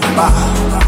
bye.